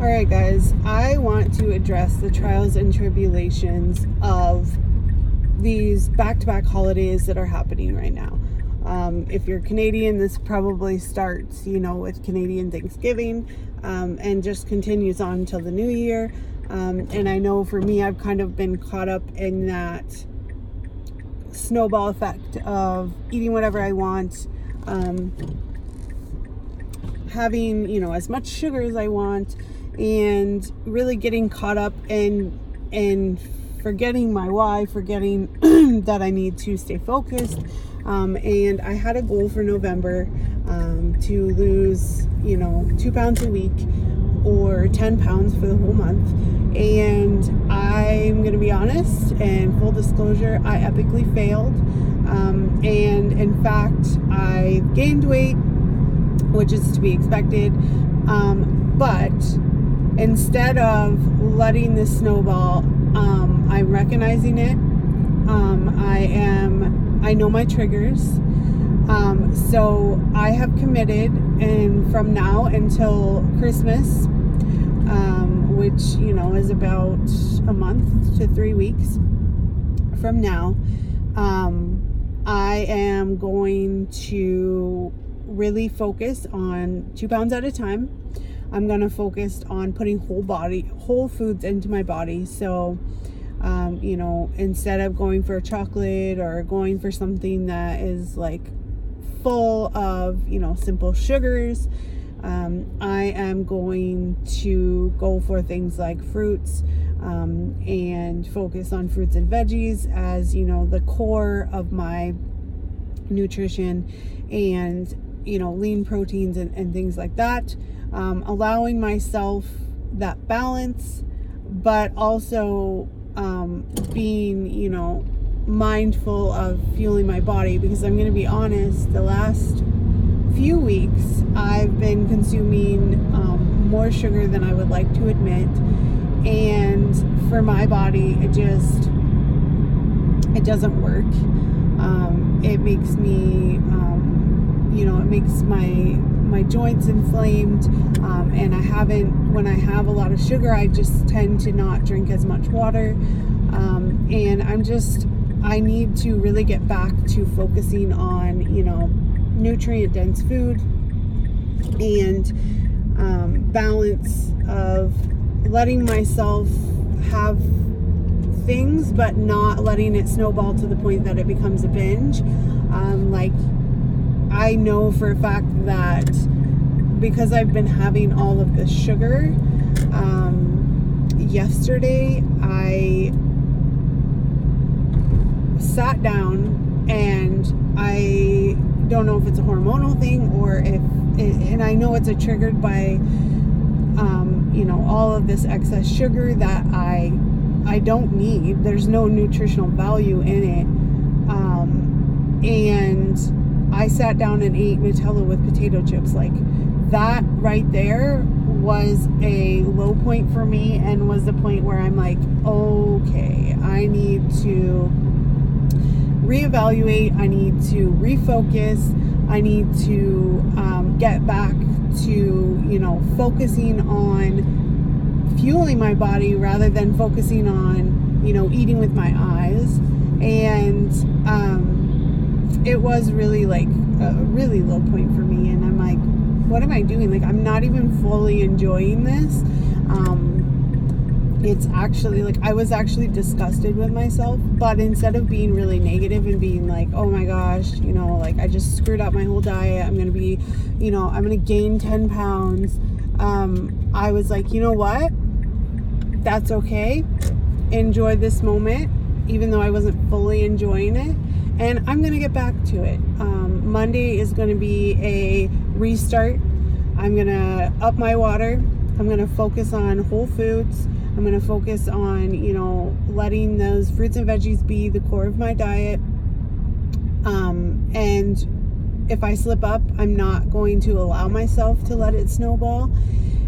All right, guys, I want to address the trials and tribulations of these back to back holidays that are happening right now. Um, if you're Canadian, this probably starts, you know, with Canadian Thanksgiving um, and just continues on until the new year. Um, and I know for me, I've kind of been caught up in that snowball effect of eating whatever I want, um, having, you know, as much sugar as I want, and really getting caught up in, in forgetting my why, forgetting that I need to stay focused. Um, and I had a goal for November um, to lose, you know, two pounds a week or 10 pounds for the whole month. And I'm going to be honest and full disclosure, I epically failed. Um, and in fact, I gained weight, which is to be expected. Um, but instead of letting the snowball, um, I'm recognizing it. Um, I am, I know my triggers. Um, so I have committed, and from now until Christmas, um, which you know is about a month to three weeks from now, um, I am going to really focus on two pounds at a time. I'm to focus on putting whole body, whole foods into my body. So, um, you know, instead of going for chocolate or going for something that is like full of, you know, simple sugars. Um, I am going to go for things like fruits um, and focus on fruits and veggies as, you know, the core of my nutrition and, you know, lean proteins and, and things like that. Um, allowing myself that balance, but also um, being, you know, mindful of fueling my body because I'm going to be honest, the last few weeks I've been consuming um, more sugar than I would like to admit. And for my body, it just it doesn't work. Um, it makes me, um, you know, it makes my my joints inflamed, um, and I haven't. When I have a lot of sugar, I just tend to not drink as much water, um, and I'm just I need to really get back to focusing on, you know, nutrient dense food and um, balance of letting myself have things but not letting it snowball to the point that it becomes a binge. Um, like, I know for a fact that because I've been having all of this sugar, um, yesterday I sat down and I don't know if it's a hormonal thing or if, it, and I know it's a triggered by, um, you know, all of this excess sugar that I, I don't need. There's no nutritional value in it. Um, and I sat down and ate Nutella with potato chips. Like that right there was a low point for me and was the point where I'm like, okay, I need to reevaluate. I need to refocus. I need to um, get back to, you know, focusing on fueling my body rather than focusing on, you know, eating with my eyes. And um, it was really like a really low point for me. And I'm like, what am I doing? Like, I'm not even fully enjoying this. Um, it's actually like I was actually disgusted with myself, but instead of being really negative and being like, oh my gosh, you know, like I just screwed up my whole diet, I'm gonna be, you know, I'm gonna gain 10 pounds, um, I was like, you know what? That's okay. Enjoy this moment, even though I wasn't fully enjoying it, and I'm gonna get back to it. Um, Monday is gonna be a restart. I'm gonna up my water. I'm gonna focus on whole foods. I'm going to focus on, you know, letting those fruits and veggies be the core of my diet. Um, and if I slip up, I'm not going to allow myself to let it snowball.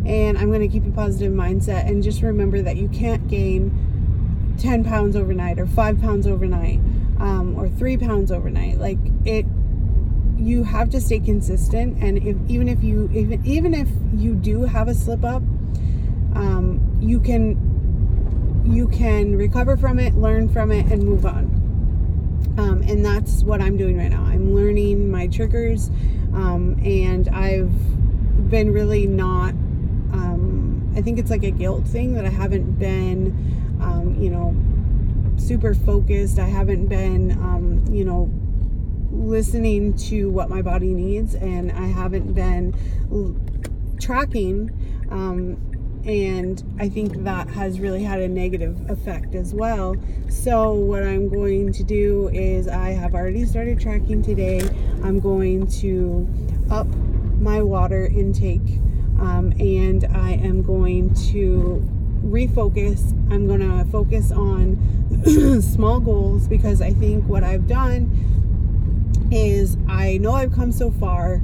And I'm going to keep a positive mindset and just remember that you can't gain 10 pounds overnight or 5 pounds overnight um, or 3 pounds overnight. Like it you have to stay consistent and if even if you even even if you do have a slip up um, you can you can recover from it, learn from it, and move on. Um, and that's what I'm doing right now. I'm learning my triggers, um, and I've been really not. Um, I think it's like a guilt thing that I haven't been, um, you know, super focused. I haven't been, um, you know, listening to what my body needs, and I haven't been l- tracking um, and I think that has really had a negative effect as well. So, what I'm going to do is, I have already started tracking today. I'm going to up my water intake um, and I am going to refocus. I'm going to focus on small goals because I think what I've done is I know I've come so far.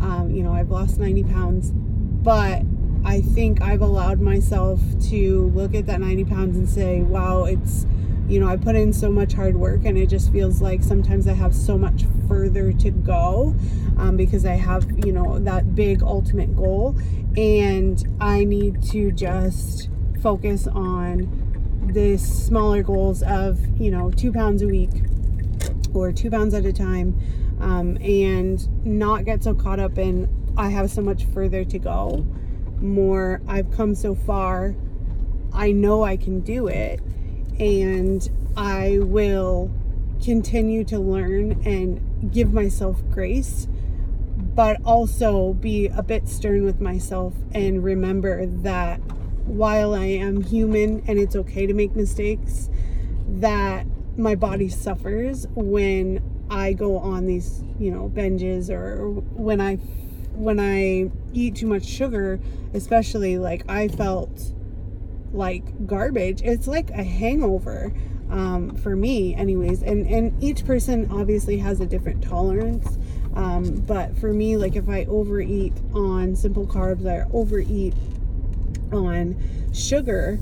Um, you know, I've lost 90 pounds, but I think I've allowed myself to look at that 90 pounds and say, wow, it's, you know, I put in so much hard work and it just feels like sometimes I have so much further to go um, because I have, you know, that big ultimate goal. And I need to just focus on the smaller goals of, you know, two pounds a week or two pounds at a time um, and not get so caught up in, I have so much further to go more I've come so far. I know I can do it and I will continue to learn and give myself grace, but also be a bit stern with myself and remember that while I am human and it's okay to make mistakes, that my body suffers when I go on these, you know, binges or when I when I eat too much sugar, especially like I felt like garbage. It's like a hangover um, for me, anyways. And and each person obviously has a different tolerance. Um, but for me, like if I overeat on simple carbs, I overeat on sugar.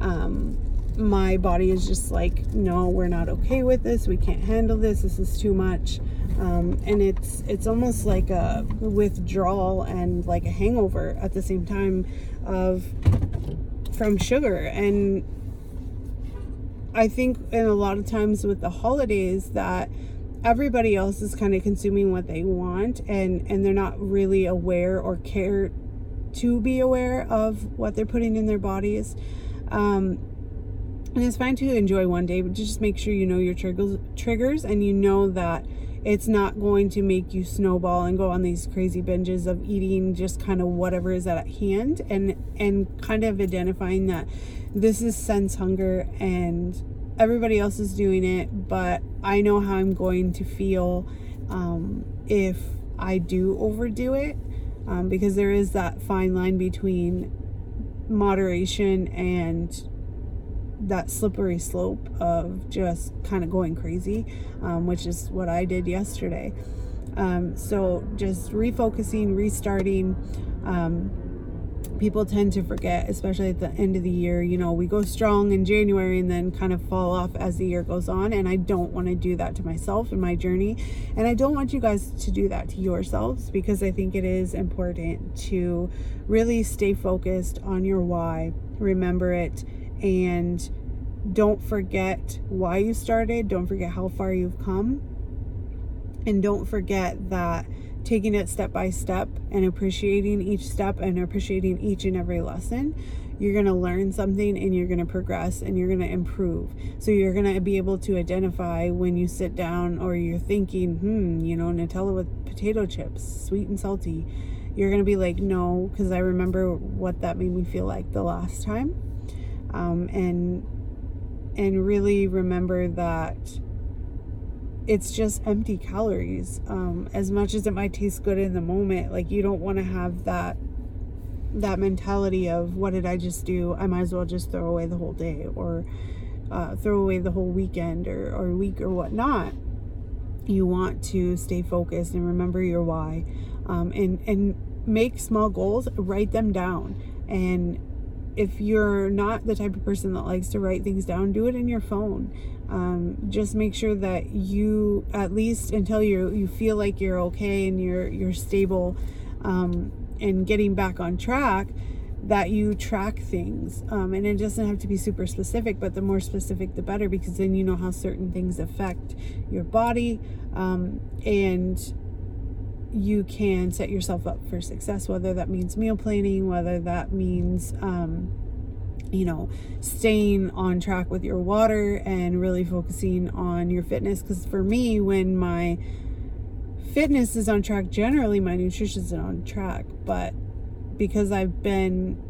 Um, my body is just like, no, we're not okay with this. We can't handle this. This is too much um, and it's it's almost like a withdrawal and like a hangover at the same time of from sugar and I think in a lot of times with the holidays that everybody else is kind of consuming what they want and and they're not really aware or care to be aware of what they're putting in their bodies. Um, and it's fine to enjoy one day but just make sure you know your triggers triggers and you know that it's not going to make you snowball and go on these crazy binges of eating just kind of whatever is at hand and and kind of identifying that this is sense hunger and everybody else is doing it but i know how i'm going to feel um, if i do overdo it um, because there is that fine line between moderation and that slippery slope of just kind of going crazy, um, which is what I did yesterday. Um, so just refocusing, restarting. Um, people tend to forget, especially at the end of the year. You know, we go strong in January and then kind of fall off as the year goes on. And I don't want to do that to myself in my journey. And I don't want you guys to do that to yourselves because I think it is important to really stay focused on your why, remember it, and don't forget why you started. Don't forget how far you've come. And don't forget that taking it step by step and appreciating each step and appreciating each and every lesson, you're going to learn something and you're going to progress and you're going to improve. So you're going to be able to identify when you sit down or you're thinking, hmm, you know, Nutella with potato chips, sweet and salty. You're going to be like, no, because I remember what that made me feel like the last time. Um, and and really remember that it's just empty calories um, as much as it might taste good in the moment like you don't want to have that that mentality of what did i just do? I might as well just throw away the whole day or uh, throw away the whole weekend or, or week or whatnot. You want to stay focused and remember your why um, and and make small goals write them down and if you're not the type of person that likes to write things down, do it in your phone. Um, just make sure that you, at least until you you feel like you're okay and you're you're stable um, and getting back on track, that you track things. Um, and it doesn't have to be super specific, but the more specific, the better, because then you know how certain things affect your body. Um, and you can set yourself up for success, whether that means meal planning, whether that means, um, you know, staying on track with your water and really focusing on your fitness. Because for me, when my fitness is on track, generally my nutrition is on track. But because I've been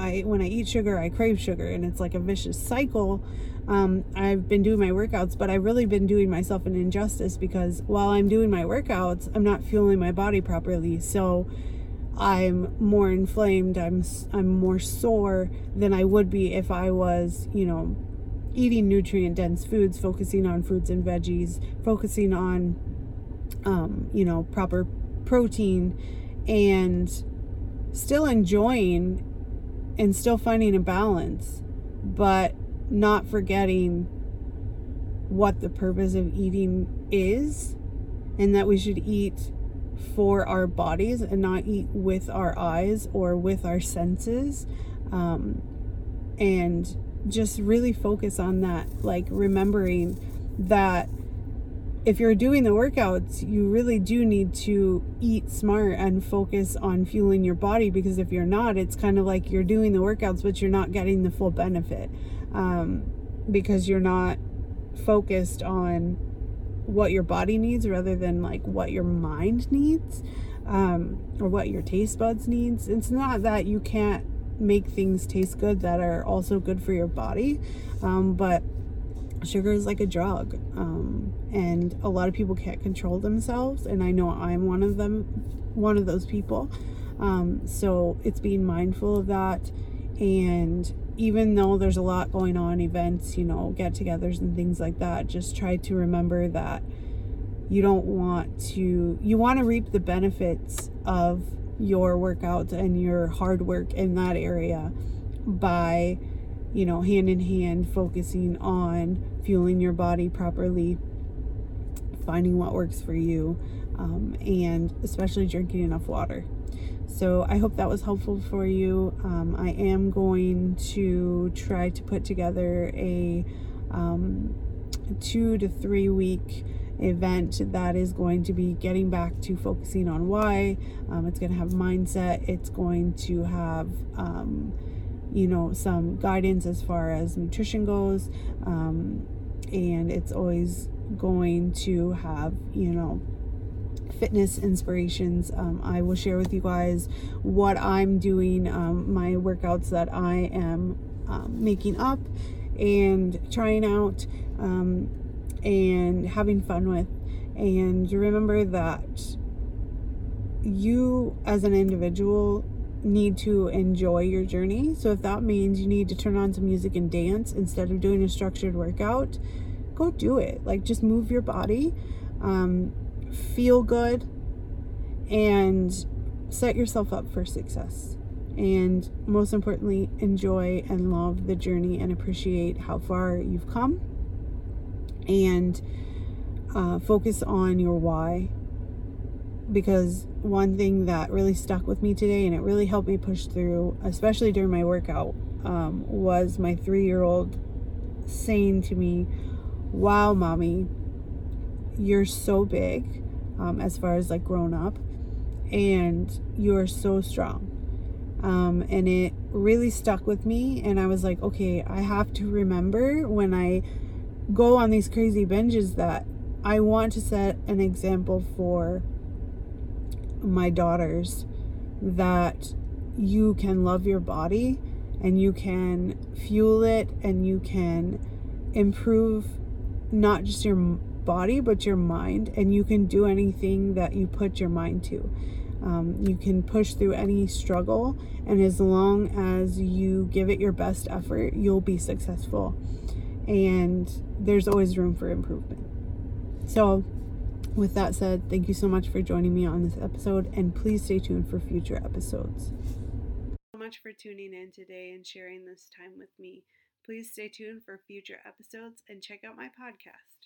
I when I eat sugar, I crave sugar and it's like a vicious cycle. Um, I've been doing my workouts, but I've really been doing myself an injustice because while I'm doing my workouts, I'm not fueling my body properly. So I'm more inflamed, I'm I'm more sore than I would be if I was, you know, eating nutrient dense foods, focusing on fruits and veggies, focusing on um, you know, proper protein and still enjoying and still finding a balance, but not forgetting what the purpose of eating is and that we should eat for our bodies and not eat with our eyes or with our senses. Um, and just really focus on that, like remembering that if you're doing the workouts, you really do need to eat smart and focus on fueling your body because if you're not, it's kind of like you're doing the workouts, but you're not getting the full benefit um, because you're not focused on what your body needs rather than like what your mind needs um, or what your taste buds needs. It's not that you can't make things taste good that are also good for your body, um, but sugar is like a drug um, and a lot of people can't control themselves and i know i'm one of them one of those people. Um, so it's being mindful of that and even though there's a lot going on events you know get-togethers and things like that just try to remember that you don't want to you want to reap the benefits of your workouts and your hard work in that area by you know, hand in hand, focusing on fueling your body properly, finding what works for you, um, and especially drinking enough water. So I hope that was helpful for you. Um, I am going to try to put together a um, two to three week event that is going to be getting back to focusing on why. Um, it's going to have mindset. It's going to have um, you know, some guidance as far as nutrition goes. Um, and it's always going to have, you know, fitness inspirations. Um, I will share with you guys what I'm doing, um, my workouts that I am um, making up and trying out um, and having fun with. And remember that you, as an individual, need to enjoy your journey. So if that means you need to turn on some music and dance instead of doing a structured workout, go do it. Like just move your body, um, feel good, and set yourself up for success. And most importantly, enjoy and love the journey and appreciate how far you've come. And uh, focus on your why because one thing that really stuck with me today and it really helped me push through, especially during my workout, um, was my three year old saying to me, Wow, mommy, you're so big um, as far as like grown up, and you're so strong. Um, and it really stuck with me. And I was like, okay, I have to remember when I go on these crazy binges that I want to set an example for my daughters that you can love your body and you can fuel it and you can improve not just your body but your mind and you can do anything that you put your mind to. Um, you can push through any struggle and as long as you give it your best effort you'll be successful. And there's always room for improvement. So with that said, thank you so much for joining me on this episode, and please stay tuned for future episodes. So much for tuning in today and sharing this time with me. Please stay tuned for future episodes and check out my podcast.